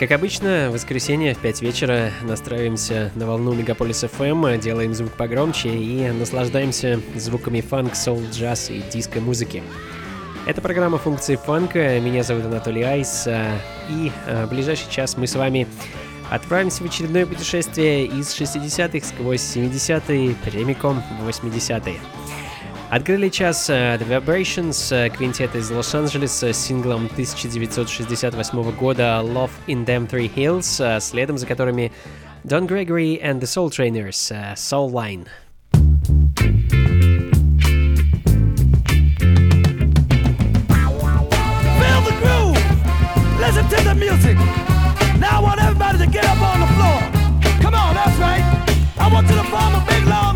Как обычно, в воскресенье в 5 вечера настраиваемся на волну Мегаполис FM, делаем звук погромче и наслаждаемся звуками фанк, соул, джаз и диско-музыки. Это программа функции фанка, меня зовут Анатолий Айс, а, и а, в ближайший час мы с вами отправимся в очередное путешествие из 60-х сквозь 70-е прямиком в 80-е. Открыли час uh, The Vibrations, uh, квинтет из Лос-Анджелеса с синглом 1968 года Love in Them Three Hills, uh, следом за которыми Don Gregory and the Soul Trainers, uh, Soul Line. Feel the groove! Listen to the music! Now I want everybody to get up on the floor! Come on, that's right! I want you to form a big long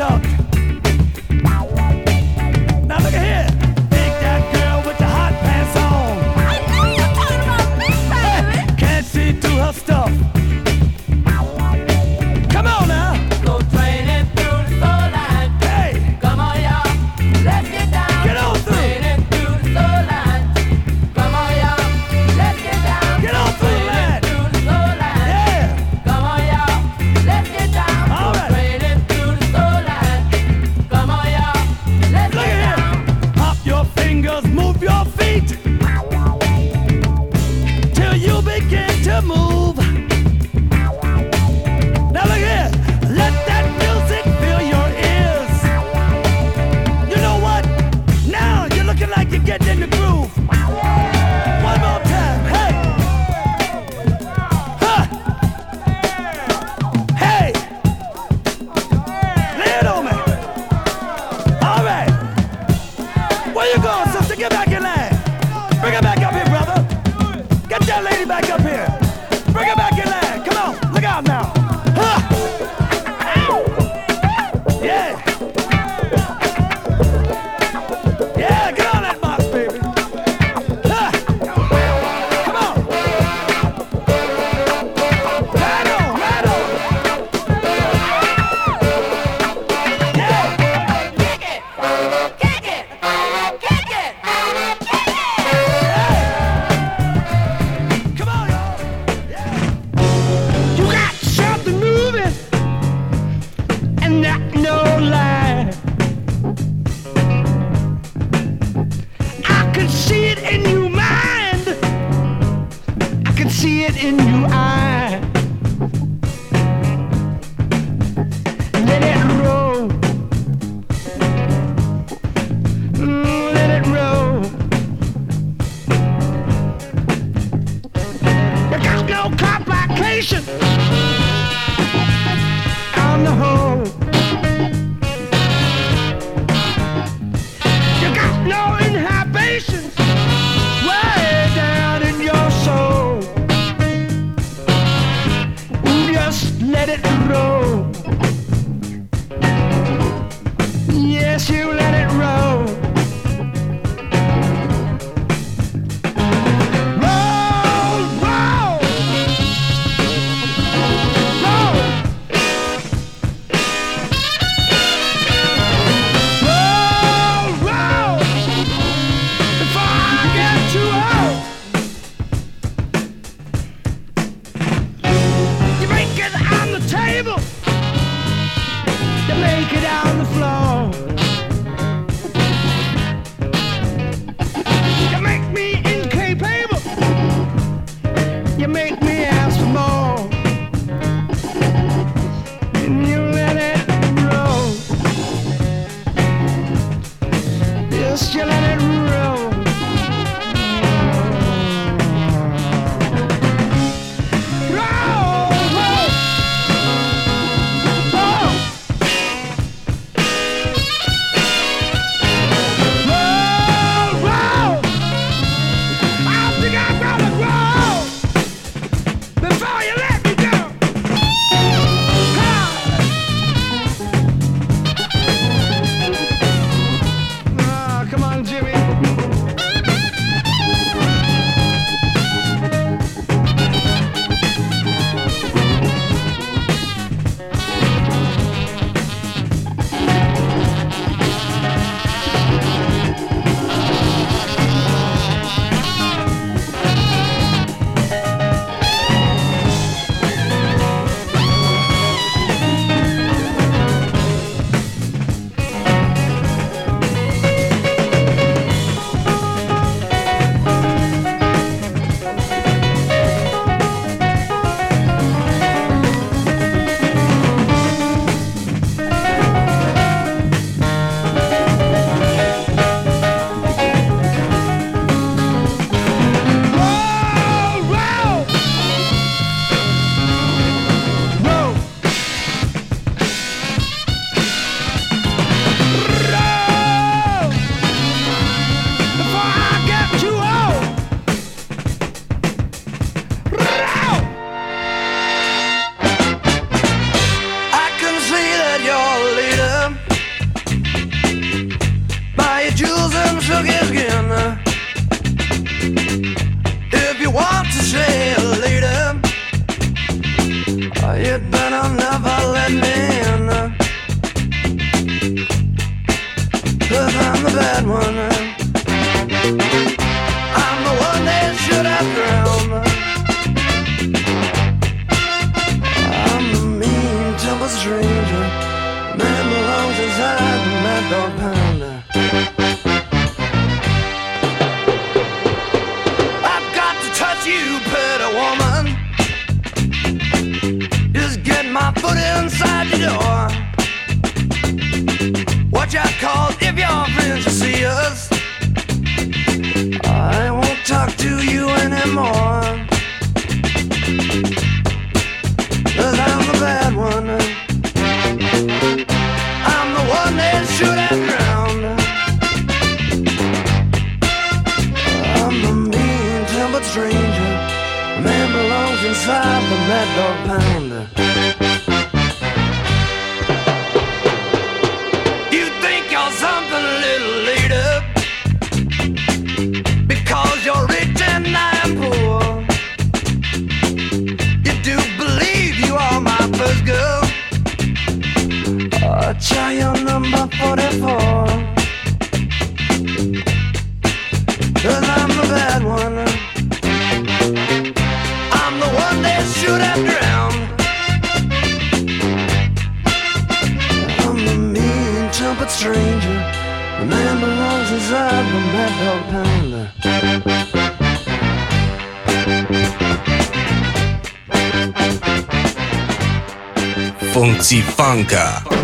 up. it in you. I you, pretty woman. Just get my foot inside the door. Watch out, cause if your friends see us, I won't talk to you anymore. outside the Mad Dog Pound. You think you're something a little later, because you're rich and I'm poor. You do believe you are my first girl. A child number 44. Lucy Funka.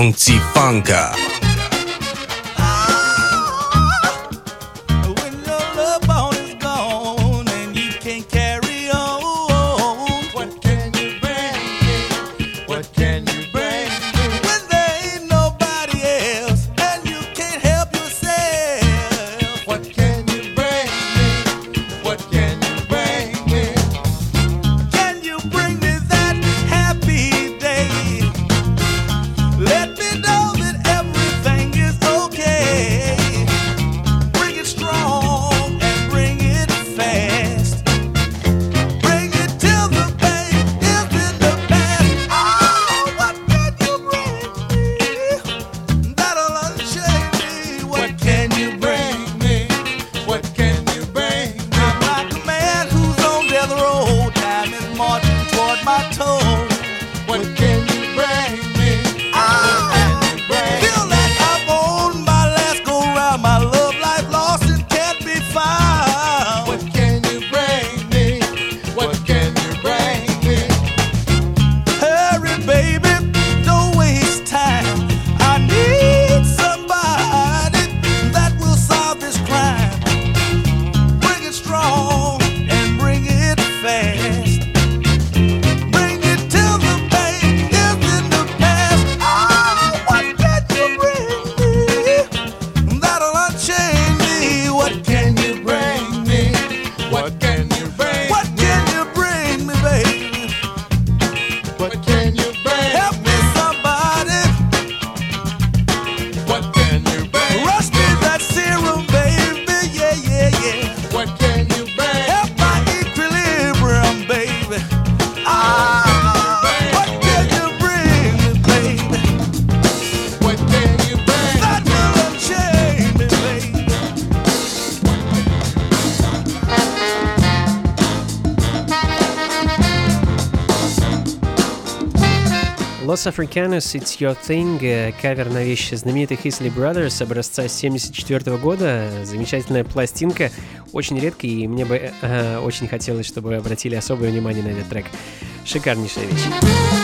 用 g funk。Los Africanos It's Your Thing, э, кавер на вещи знаменитых Isley Brothers образца 74 года. Замечательная пластинка, очень редкая, и мне бы э, э, очень хотелось, чтобы обратили особое внимание на этот трек. Шикарнейшая вещь.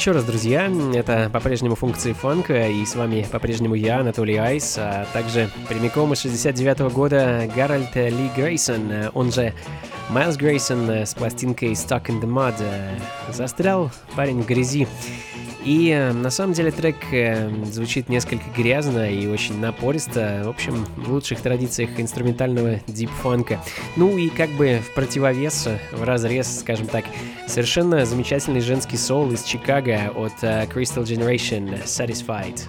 Еще раз, друзья. Это по-прежнему функции фанка, и с вами по-прежнему я, Анатолий Айс, а также прямиком из 69 -го года Гарольд Ли Грейсон, он же Майлз Грейсон с пластинкой Stuck in the Mud. Застрял парень в грязи. И э, на самом деле трек э, звучит несколько грязно и очень напористо. В общем, в лучших традициях инструментального дип-фанка. Ну и как бы в противовес, в разрез, скажем так, совершенно замечательный женский соул из Чикаго от э, Crystal Generation Satisfied.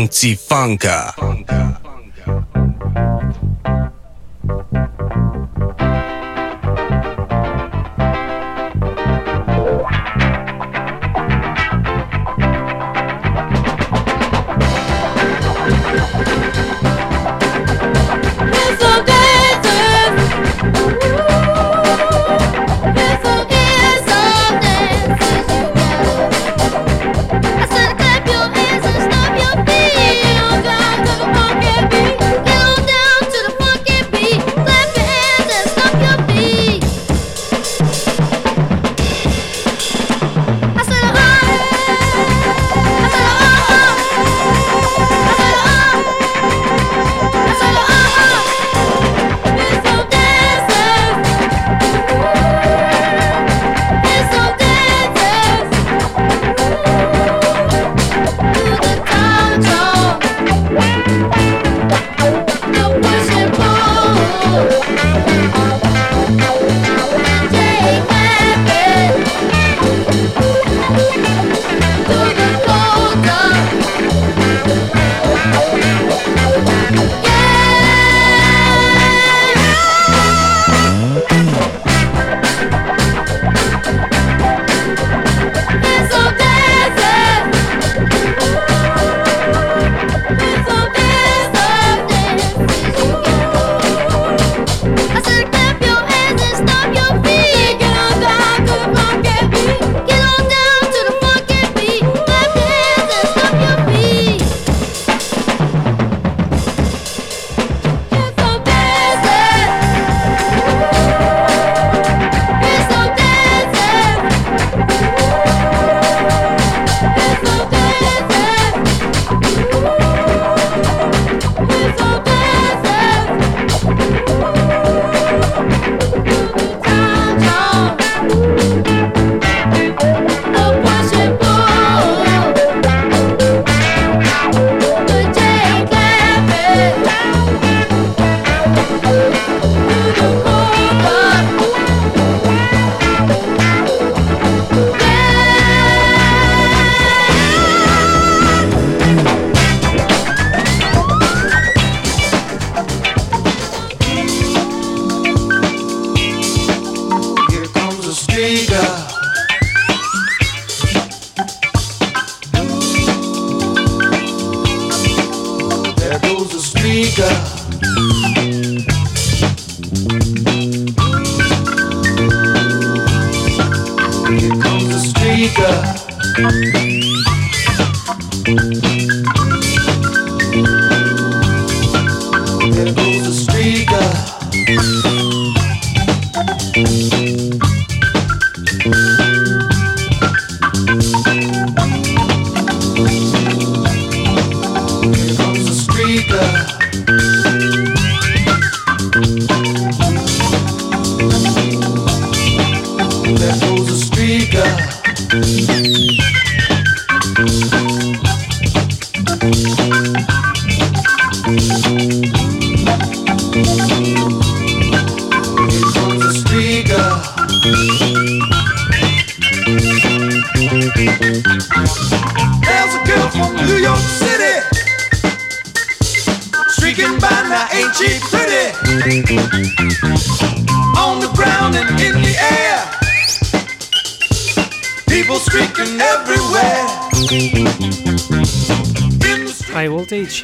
Funky Funka.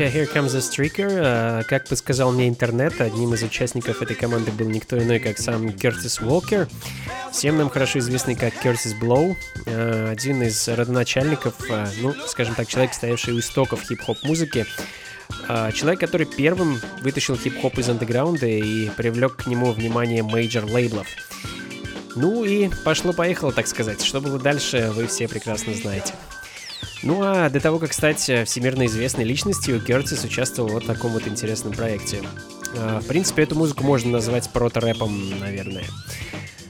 Here Comes the Streaker. Э, как подсказал мне интернет, одним из участников этой команды был никто иной, как сам Кертис Уолкер, всем нам хорошо известный как Кертис Блоу, э, один из родоначальников, э, ну, скажем так, человек, стоявший у истоков хип-хоп музыки, Человек, который первым вытащил хип-хоп из андеграунда и привлек к нему внимание major лейблов. Ну и пошло-поехало, так сказать. Что было дальше, вы все прекрасно знаете. Ну а до того, как стать э, всемирно известной личностью, Кертис участвовал в вот таком вот интересном проекте. А, в принципе, эту музыку можно назвать прото-рэпом, наверное.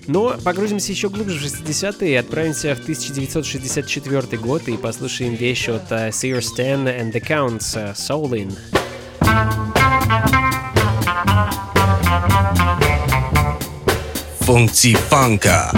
Но погрузимся еще глубже в 60-е и отправимся в 1964 год и послушаем вещь от uh, Sear Stan and the Counts Soul In. Функции фанка.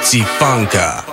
Funky Funka.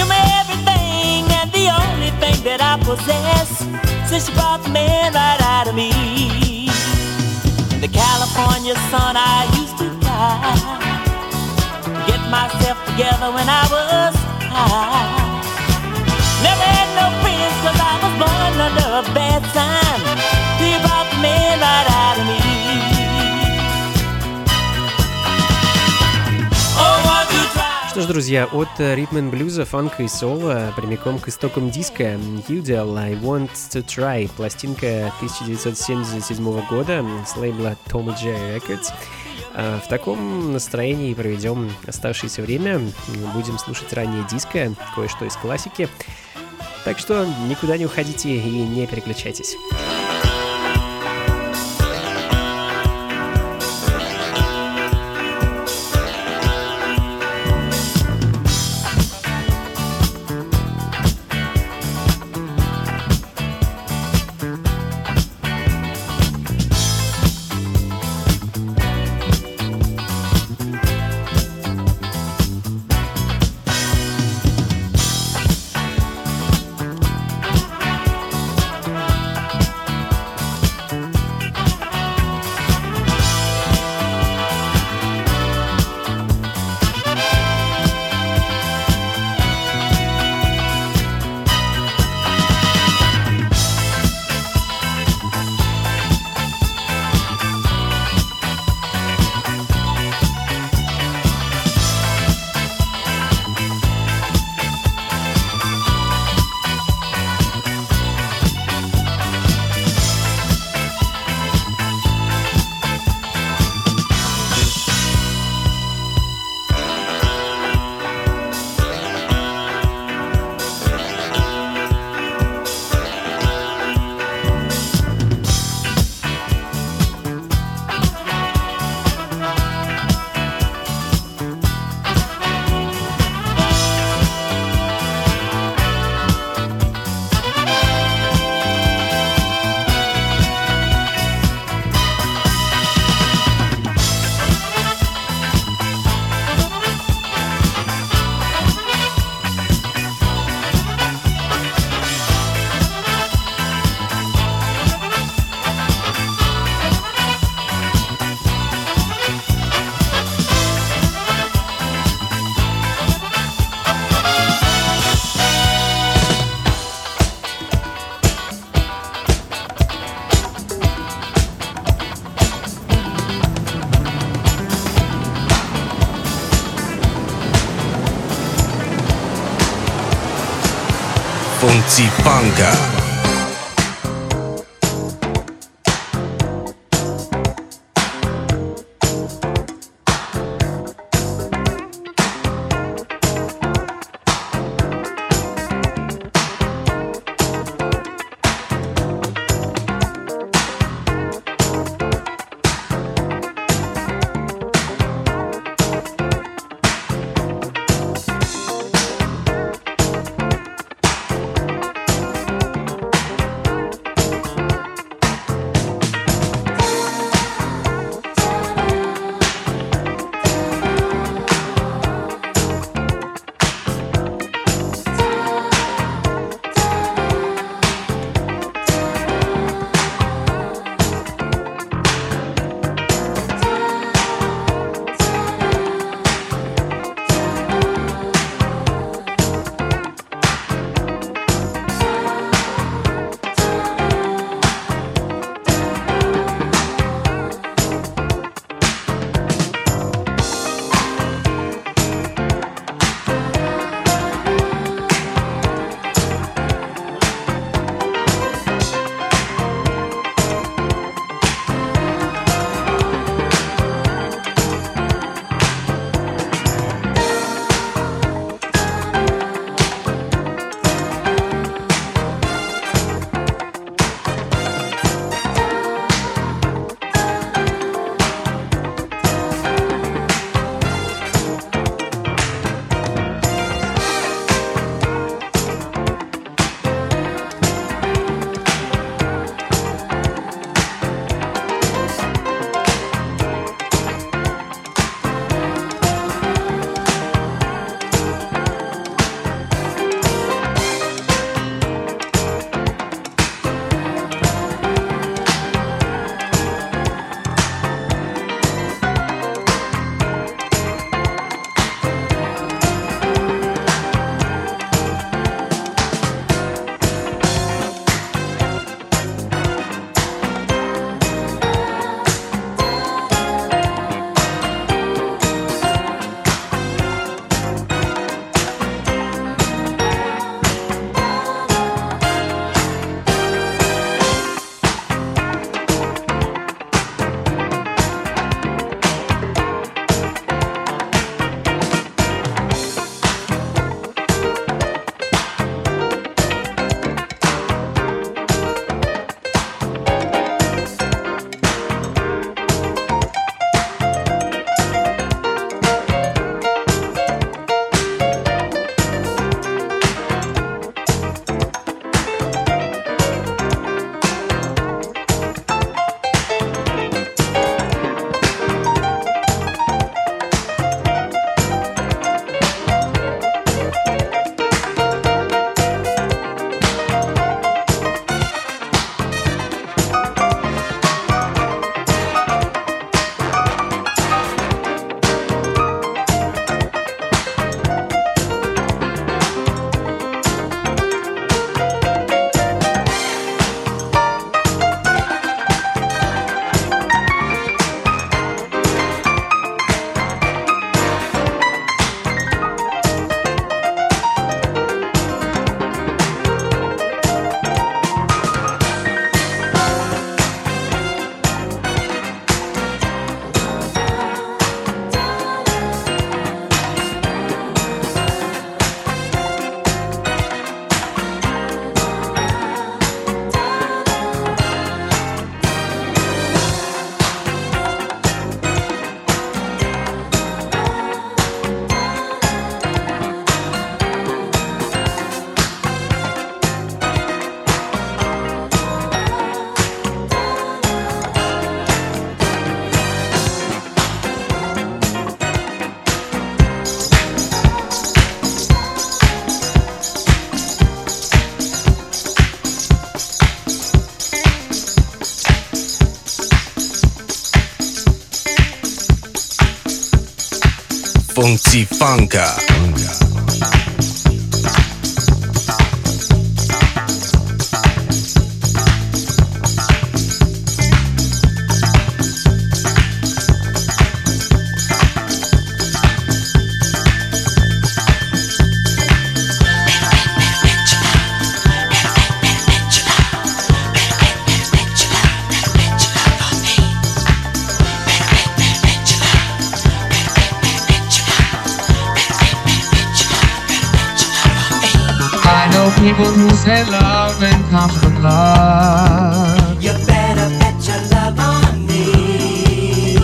You're my everything and the only thing that I possess since you brought the man right out of me. The California sun, I used to cry. Get myself together when I was high. Never had no friends cause I was born under a bad sign. Друзья, от ритм блюза, фанка и соло прямиком к истокам диска Udell I Want To Try, пластинка 1977 года с лейбла Tommy J Records. А, в таком настроении проведем оставшееся время. Будем слушать раннее диско, кое-что из классики. Так что никуда не уходите и не переключайтесь. Funka. Funky Funka. people who say love and comes from love. You better bet your love on me.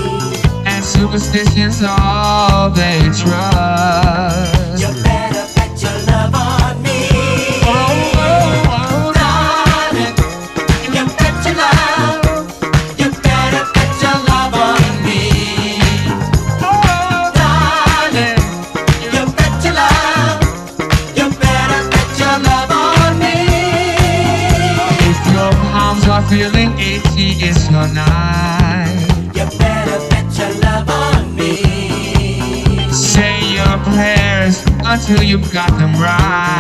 And superstition's all they trust. till you've got them right.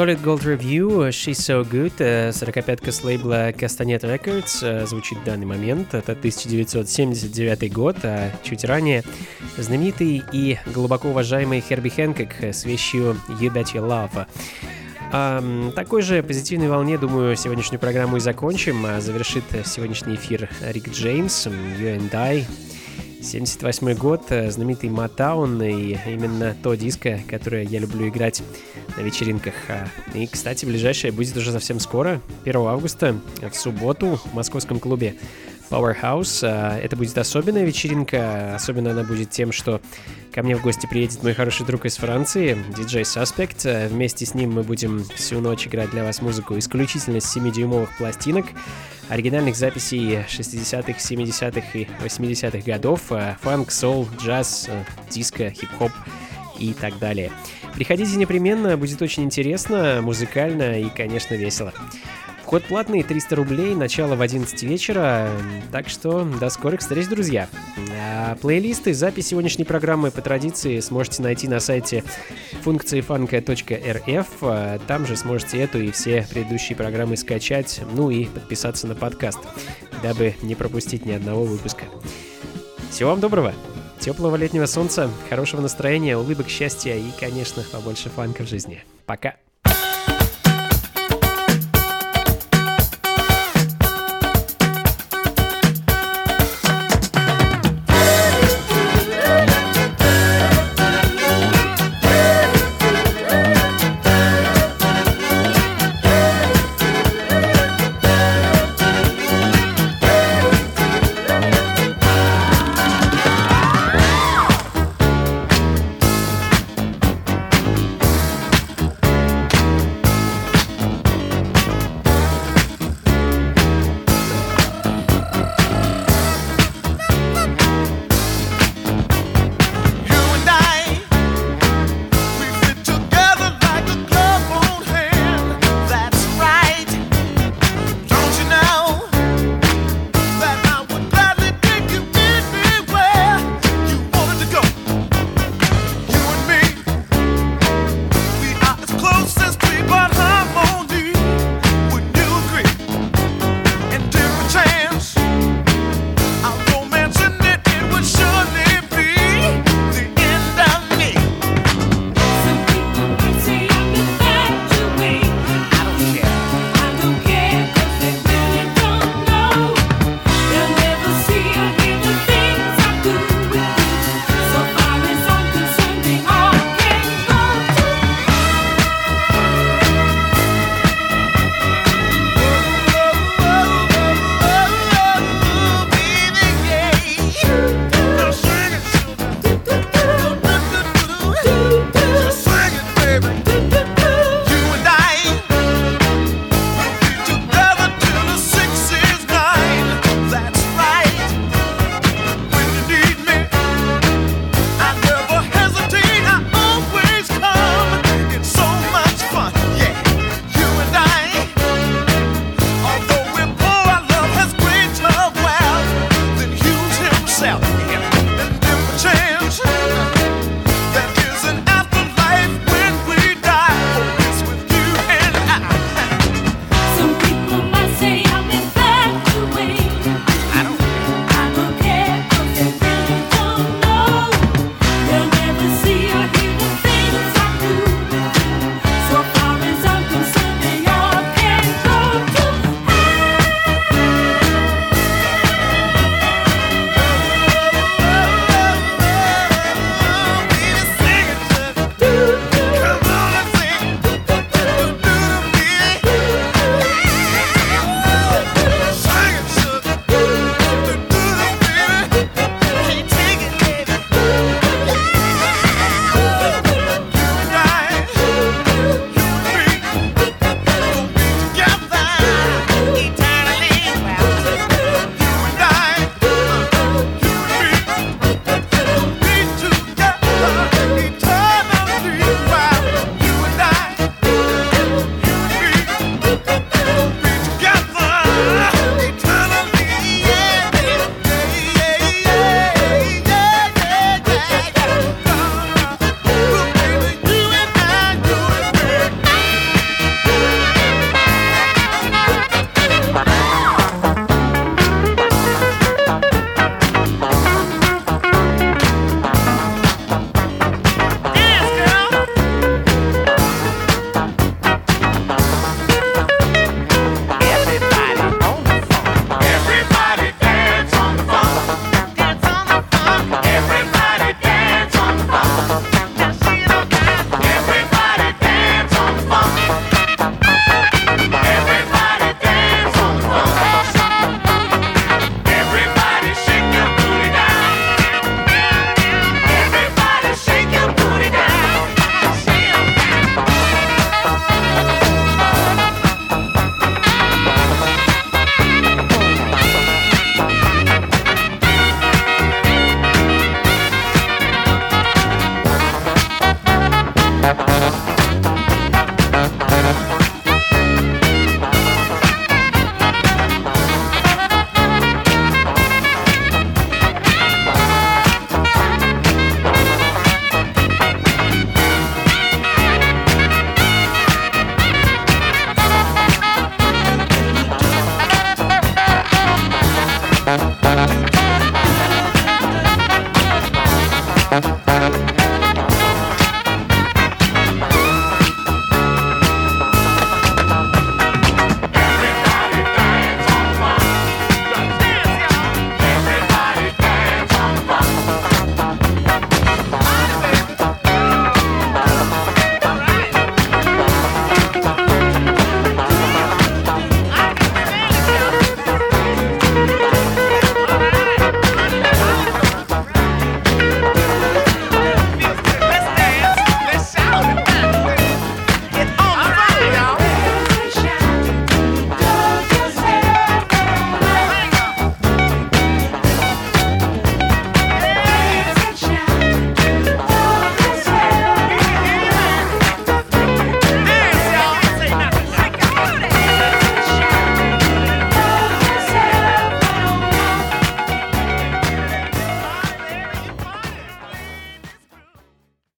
Solid Gold Review, She's So Good, э, 45-ка с лейбла Castanet Records э, звучит в данный момент. Это 1979 год, а чуть ранее знаменитый и глубоко уважаемый Херби Хэнкок с вещью You Bet Your Love. А, такой же позитивной волне, думаю, сегодняшнюю программу и закончим. А завершит сегодняшний эфир Рик Джеймс, You and I. 78 год, э, знаменитый Матаун, и именно то диско, которое я люблю играть на вечеринках. А, и, кстати, ближайшее будет уже совсем скоро, 1 августа, в субботу в московском клубе Powerhouse. А, это будет особенная вечеринка, особенно она будет тем, что ко мне в гости приедет мой хороший друг из Франции, диджей Suspect. А, вместе с ним мы будем всю ночь играть для вас музыку исключительно с 7-дюймовых пластинок, оригинальных записей 60-х, 70-х и 80-х годов, фанк, сол, джаз, диско, хип-хоп и так далее. Приходите непременно, будет очень интересно, музыкально и, конечно, весело. Вход платный, 300 рублей, начало в 11 вечера, так что до скорых встреч, друзья. А плейлисты, запись сегодняшней программы по традиции сможете найти на сайте функции фанка.рф, там же сможете эту и все предыдущие программы скачать, ну и подписаться на подкаст, дабы не пропустить ни одного выпуска. Всего вам доброго! Теплого летнего солнца, хорошего настроения, улыбок, счастья и, конечно, побольше фанка в жизни. Пока!